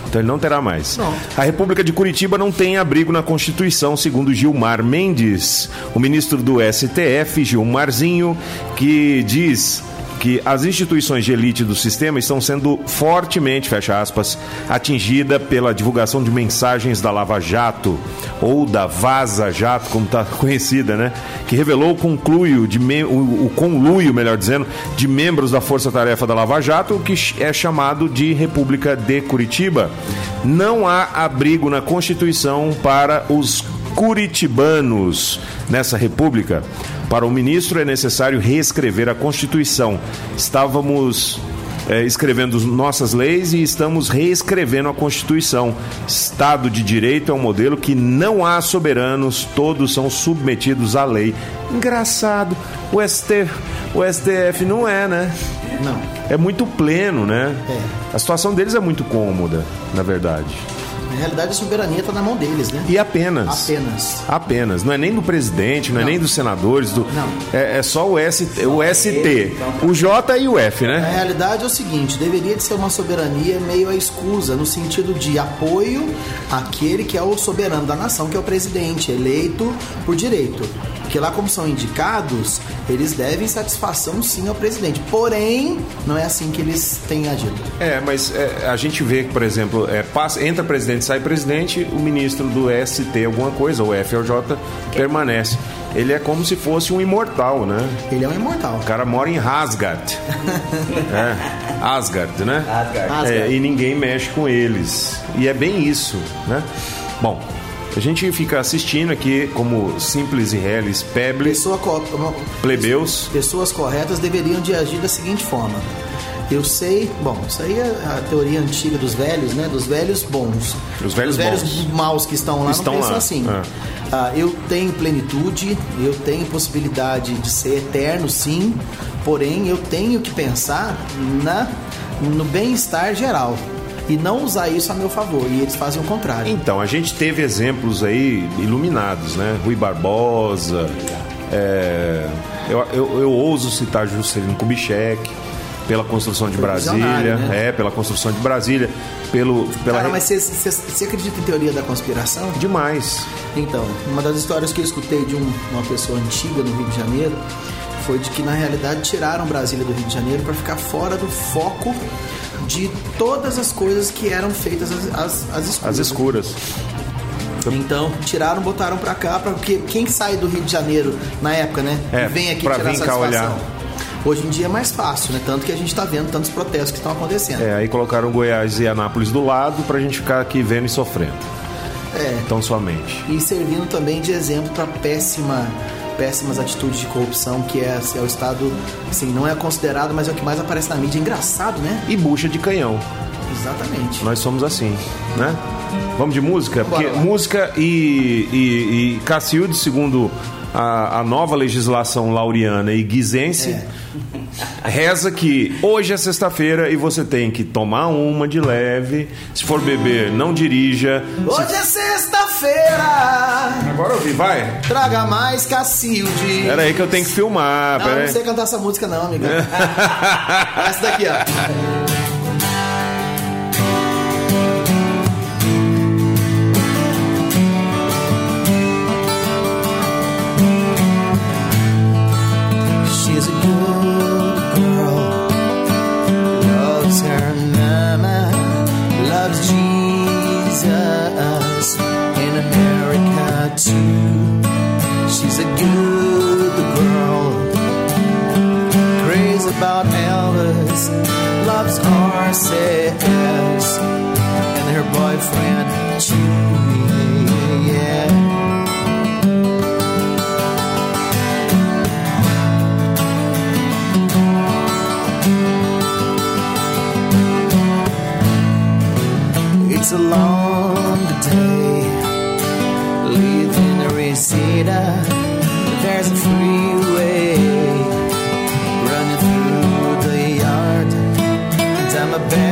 Então ele não terá mais. A República de Curitiba não tem abrigo na Constituição, segundo Gilmar Mendes, o ministro do STF, Gilmarzinho, que diz que as instituições de elite do sistema estão sendo fortemente, fecha aspas, atingida pela divulgação de mensagens da Lava Jato ou da Vaza Jato, como está conhecida, né? Que revelou o concluio de o, o conluio, melhor dizendo, de membros da Força Tarefa da Lava Jato, o que é chamado de República de Curitiba. Não há abrigo na Constituição para os curitibanos nessa república. Para o ministro é necessário reescrever a Constituição. Estávamos é, escrevendo nossas leis e estamos reescrevendo a Constituição. Estado de Direito é um modelo que não há soberanos, todos são submetidos à lei. Engraçado, o, ST, o STF não é, né? Não. É muito pleno, né? É. A situação deles é muito cômoda, na verdade. Na realidade, a soberania está na mão deles, né? E apenas. Apenas. Apenas. Não é nem do presidente, não, é Não. nem dos senadores. Do, Não. É, é só o, S, o ST. O J e o F, Na né? realidade é o seguinte, deveria de ser uma soberania meio a escusa, no sentido de apoio àquele que é o soberano da nação, que é o presidente, eleito por direito. Porque lá como são indicados, eles devem satisfação sim ao presidente. Porém, não é assim que eles têm agido. É, mas é, a gente vê que, por exemplo, é, passa, entra presidente, sai presidente, o ministro do ST alguma coisa, ou J, permanece. Ele é como se fosse um imortal, né? Ele é um imortal. O cara mora em Asgard. é, Asgard, né? Asgard. Asgard. É, e ninguém mexe com eles. E é bem isso, né? Bom, a gente fica assistindo aqui como simples e reles pebles, Pessoa co- plebeus. pessoas corretas deveriam de agir da seguinte forma. Eu sei, bom, isso aí é a teoria antiga dos velhos, né? Dos velhos bons. Os velhos bons. maus que estão lá Estão não pensam lá, assim. é. Ah, eu tenho plenitude, eu tenho possibilidade de ser eterno, sim. Porém, eu tenho que pensar na no bem-estar geral e não usar isso a meu favor. E eles fazem o contrário. Então, a gente teve exemplos aí iluminados, né? Rui Barbosa, é, eu, eu, eu ouso citar Juscelino Kubitschek, pela construção de Brasília, né? é, pela construção de Brasília, pelo, pela... Cara, mas você acredita em teoria da conspiração? Demais. Então, uma das histórias que eu escutei de um- uma pessoa antiga no Rio de Janeiro foi de que na realidade tiraram Brasília do Rio de Janeiro para ficar fora do foco de todas as coisas que eram feitas às, às, às escuras. As escuras. Então, tiraram, botaram pra cá, pra, porque quem sai do Rio de Janeiro na época, né? É, e vem aqui pra tirar vir cá olhar. Hoje em dia é mais fácil, né? Tanto que a gente tá vendo tantos protestos que estão acontecendo. É, aí colocaram Goiás e Anápolis do lado pra gente ficar aqui vendo e sofrendo. É. Então, somente. e servindo também de exemplo para péssima péssimas atitudes de corrupção que é, é o estado assim não é considerado mas é o que mais aparece na mídia engraçado né E bucha de canhão. exatamente Nós somos assim, né? Vamos de música? Bora Porque lá. música e, e, e Cacilde, segundo a, a nova legislação lauriana e guizense, É. reza que hoje é sexta-feira e você tem que tomar uma de leve. Se for beber, não dirija. hoje é sexta-feira Agora ouvi, vai. traga mais Cacilde Pera aí que eu tenho que filmar. não, eu não sei cantar essa música não amiga essa daqui ó I'm a bad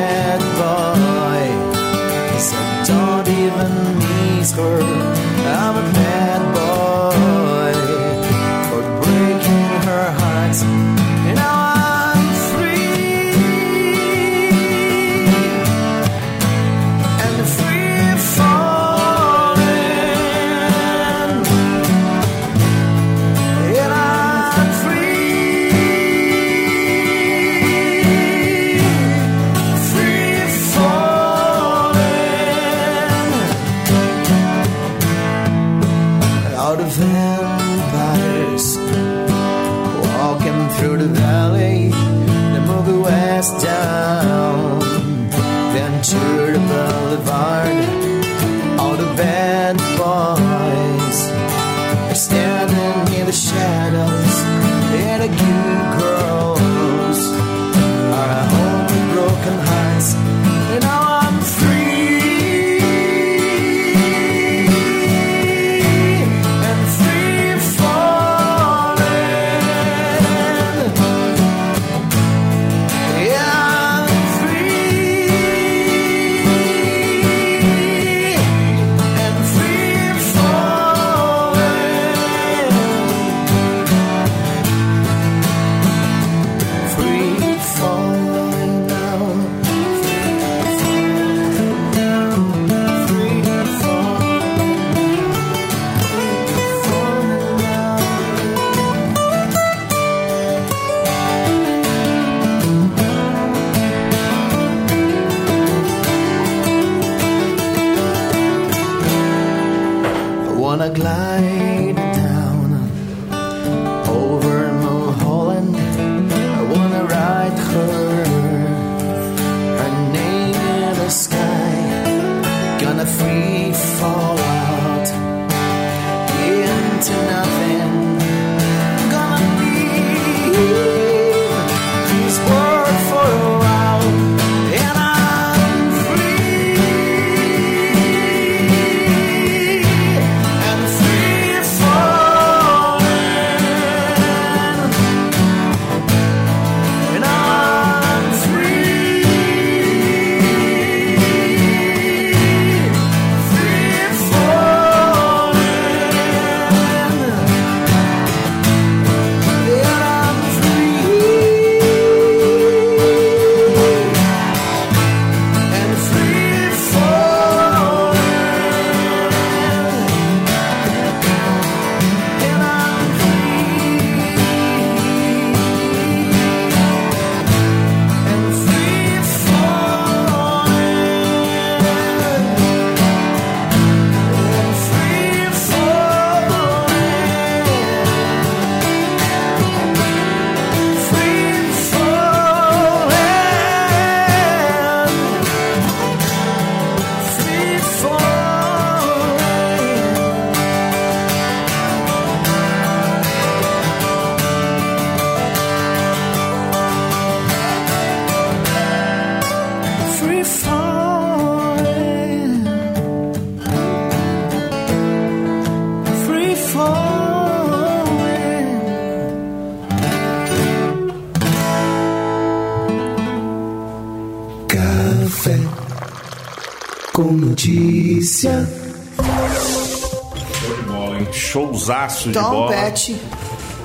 De Tom bola. Petty.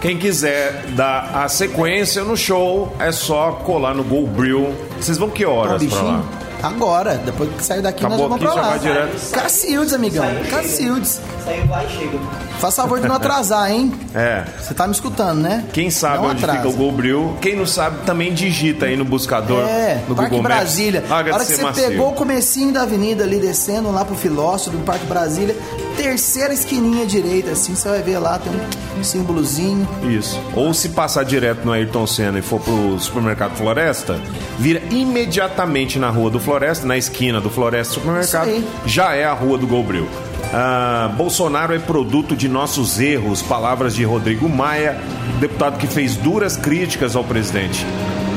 Quem quiser dar a sequência no show, é só colar no Go Brill. Vocês vão que horas pra lá? Agora, depois que sair daqui, Acabou nós vamos aqui, pra já lá. vai direto. Cacildes, amigão. Cacildes. Saiu, vai e chega. Faz favor de não atrasar, hein? É. Você tá me escutando, né? Quem sabe não onde atrasa. fica o Go Brill, quem não sabe também digita aí no buscador É, no Parque Google Maps. Brasília. A hora que você Macio. pegou o comecinho da avenida ali, descendo lá pro Filósofo do Parque Brasília, terceira esquininha direita, assim, você vai ver lá, tem um símbolozinho. Isso. Ou se passar direto no Ayrton Senna e for pro supermercado Floresta, vira imediatamente na rua do Floresta, na esquina do Floresta Supermercado, já é a rua do Golbril. Ah, Bolsonaro é produto de nossos erros, palavras de Rodrigo Maia, deputado que fez duras críticas ao presidente.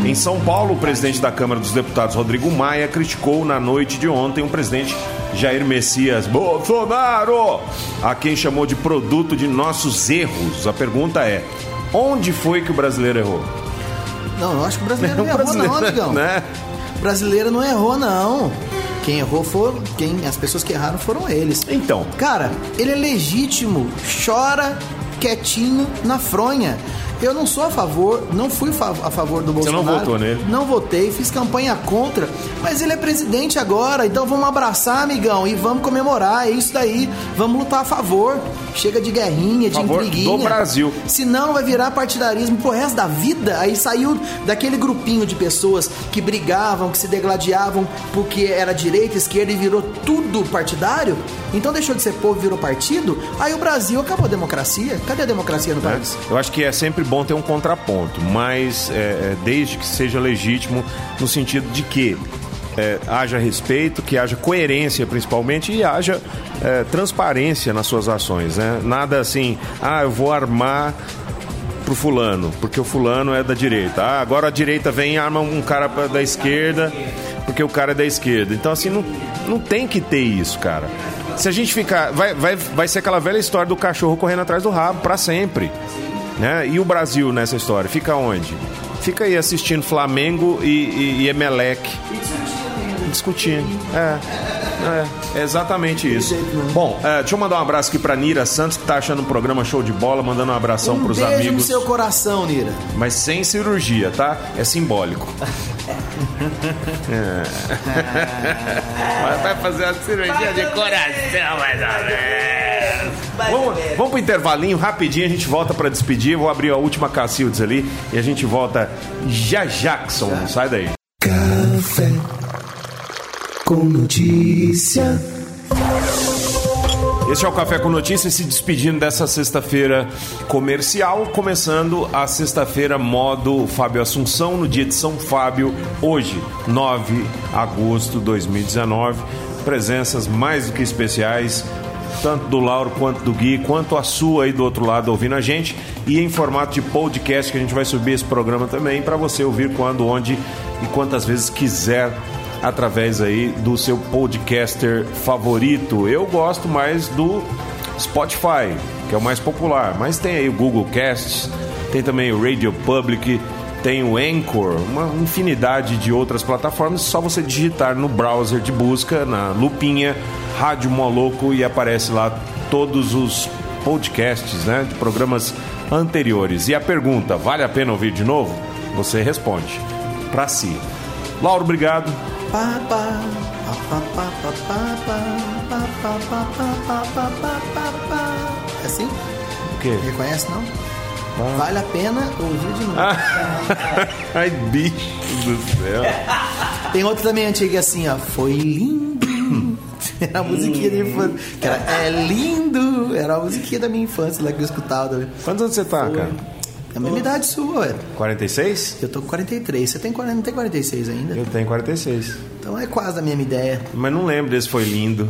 Em São Paulo, o presidente da Câmara dos Deputados, Rodrigo Maia, criticou na noite de ontem o presidente Jair Messias Bolsonaro, a quem chamou de produto de nossos erros. A pergunta é: onde foi que o brasileiro errou? Não, eu acho que o brasileiro não errou, brasileiro, não, amigão. né? O brasileiro não errou, não. Quem errou foram. Quem, as pessoas que erraram foram eles. Então, Cara, ele é legítimo, chora quietinho na fronha. Eu não sou a favor, não fui a favor do Você não Bolsonaro. votou nele? Não votei, fiz campanha contra, mas ele é presidente agora, então vamos abraçar, amigão, e vamos comemorar, é isso daí. Vamos lutar a favor. Chega de guerrinha, de Favor intriguinha. do Brasil. Senão vai virar partidarismo pro resto da vida. Aí saiu daquele grupinho de pessoas que brigavam, que se degladiavam porque era direita, esquerda e virou tudo partidário. Então deixou de ser povo, virou partido. Aí o Brasil acabou a democracia. Cadê a democracia no né? país? Eu acho que é sempre bom ter um contraponto, mas é, é, desde que seja legítimo, no sentido de que é, haja respeito, que haja coerência principalmente e haja é, transparência nas suas ações. Né? Nada assim, ah, eu vou armar pro fulano, porque o fulano é da direita. Ah, agora a direita vem e arma um cara da esquerda, porque o cara é da esquerda. Então, assim, não, não tem que ter isso, cara. Se a gente ficar. Vai, vai, vai ser aquela velha história do cachorro correndo atrás do rabo, pra sempre. Né? E o Brasil nessa história? Fica onde? Fica aí assistindo Flamengo e, e, e Emelec. Discutindo. É. É, exatamente isso. Bom, é, deixa eu mandar um abraço aqui pra Nira Santos, que tá achando o programa show de bola, mandando um abração Um pros beijo amigos. no seu coração, Nira. Mas sem cirurgia, tá? É simbólico. É. Vai- Vai fazer uma cirurgia de coração, mais ou menos. Vamos, vamos pro intervalinho, rapidinho, a gente volta pra despedir. Vou abrir a última Cacildes ali e a gente volta já Jackson. Sai daí. Café com notícia. Este é o Café com Notícias se despedindo dessa sexta-feira comercial, começando a sexta-feira modo Fábio Assunção, no dia de São Fábio, hoje, 9 de agosto de 2019. Presenças mais do que especiais, tanto do Lauro quanto do Gui, quanto a sua aí do outro lado ouvindo a gente, e em formato de podcast que a gente vai subir esse programa também para você ouvir quando, onde e quantas vezes quiser através aí do seu podcaster favorito. Eu gosto mais do Spotify, que é o mais popular, mas tem aí o Google Casts, tem também o Radio Public, tem o Anchor, uma infinidade de outras plataformas, só você digitar no browser de busca, na lupinha Rádio Moloco e aparece lá todos os podcasts, né, de programas anteriores. E a pergunta, vale a pena ouvir de novo? Você responde para si. Lauro, obrigado. É assim? O quê? Reconhece, não? Ah. Vale a pena ouvir de novo. Ah. Ai, bicho do céu. Tem outro também antigo assim, ó. Foi lindo era a musiquinha da infância. Que era, é lindo. Era a musiquinha da minha infância lá que eu escutava. também. Quantos anos você tá, cara? É a mesma idade sua, ué. 46? Eu tô com 43. Você tem 40, não tem 46 ainda? Eu tenho 46. Então é quase a mesma ideia. Mas não lembro desse foi lindo.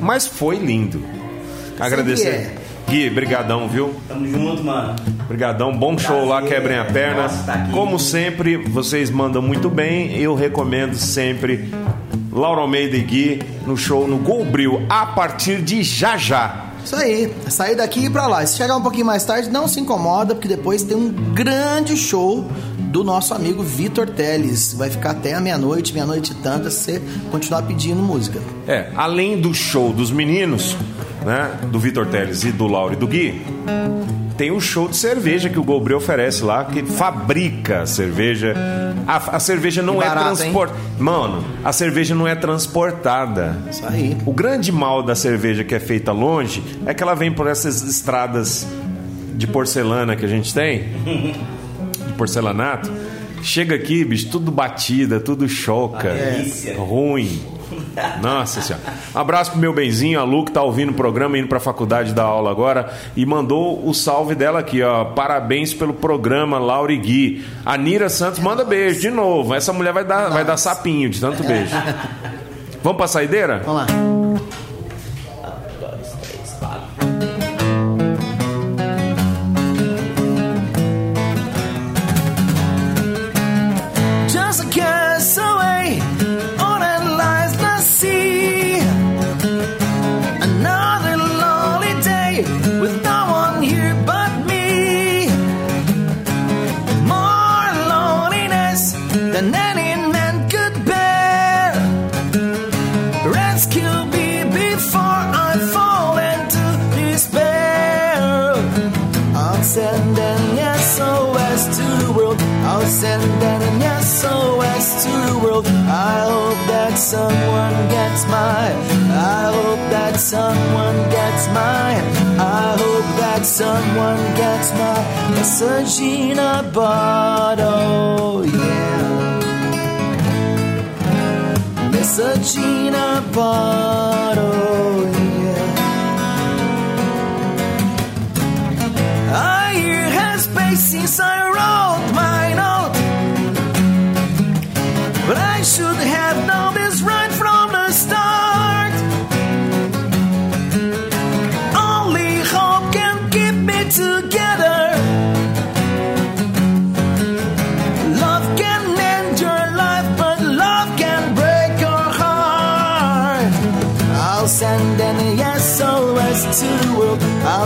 Mas foi lindo. Agradecer. é. Gui, brigadão, viu? Tamo junto, mano. Brigadão, bom show lá, quebrem a perna. Nossa, tá aqui. Como sempre, vocês mandam muito bem. Eu recomendo sempre Laura Almeida e Gui no show no Golbril a partir de já já. Isso aí, sair daqui e ir pra lá. Se chegar um pouquinho mais tarde, não se incomoda, porque depois tem um grande show do nosso amigo Vitor Teles. Vai ficar até a meia-noite, meia-noite e tanta, se você continuar pedindo música. É, além do show dos meninos, né, do Vitor Teles e do Lauro e do Gui, tem o show de cerveja que o Gobre oferece lá, que fabrica cerveja. A, a cerveja não é transportada. Mano, a cerveja não é transportada. Isso aí. O grande mal da cerveja que é feita longe é que ela vem por essas estradas de porcelana que a gente tem, de porcelanato. Chega aqui, bicho, tudo batida, tudo choca, ruim. Nossa senhora. Abraço pro meu benzinho, a Lu, que tá ouvindo o programa, indo pra faculdade da aula agora, e mandou o salve dela aqui, ó. Parabéns pelo programa, Laura e Gui. A Nira Santos manda beijo de novo. Essa mulher vai dar, vai dar sapinho de tanto beijo. Vamos pra saideira? Vamos lá. than any man could bear. Rescue me before I fall into despair. I'll send an SOS to the world. I'll send an SOS to the world. I hope that someone gets mine. I hope that someone gets mine. I hope that someone gets my message in a bottle. Yeah. searching a bottle. Yeah. I hear has space inside.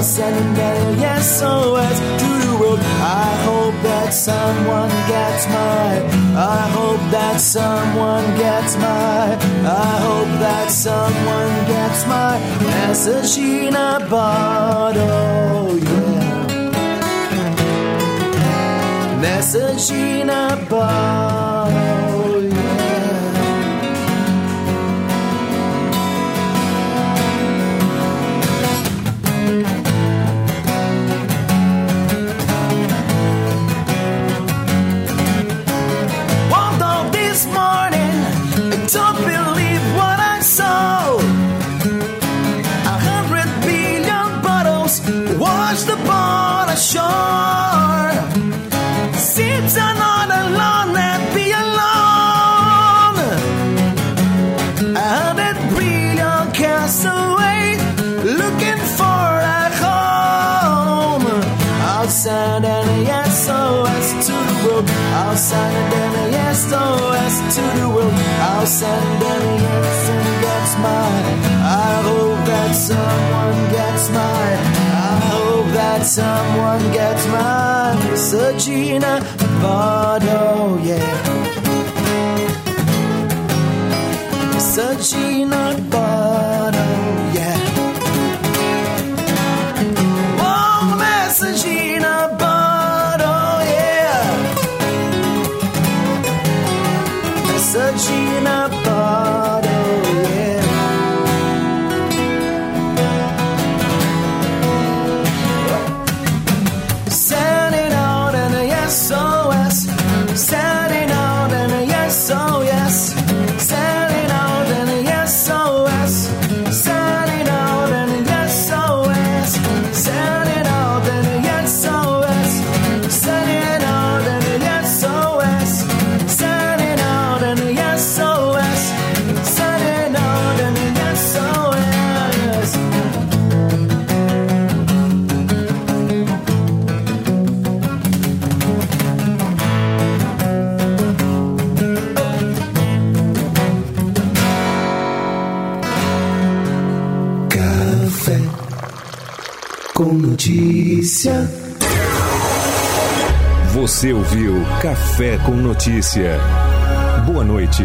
I'll send a SOS to the world. I hope that someone gets mine. I hope that someone gets mine. I hope that someone gets my message in a bottle. Yeah. Message in a bottle. launched upon a shore. Sit down on a lawn and be alone. Out at brilliant castaway, looking for a home. Outside and yes, SOS to the world. Outside and yes, SOS to the world. Outside and yes, and that's mine. I hope that's all that someone gets my Regina Bardo, yeah. Regina Bardo. Você ouviu Café com Notícia. Boa noite.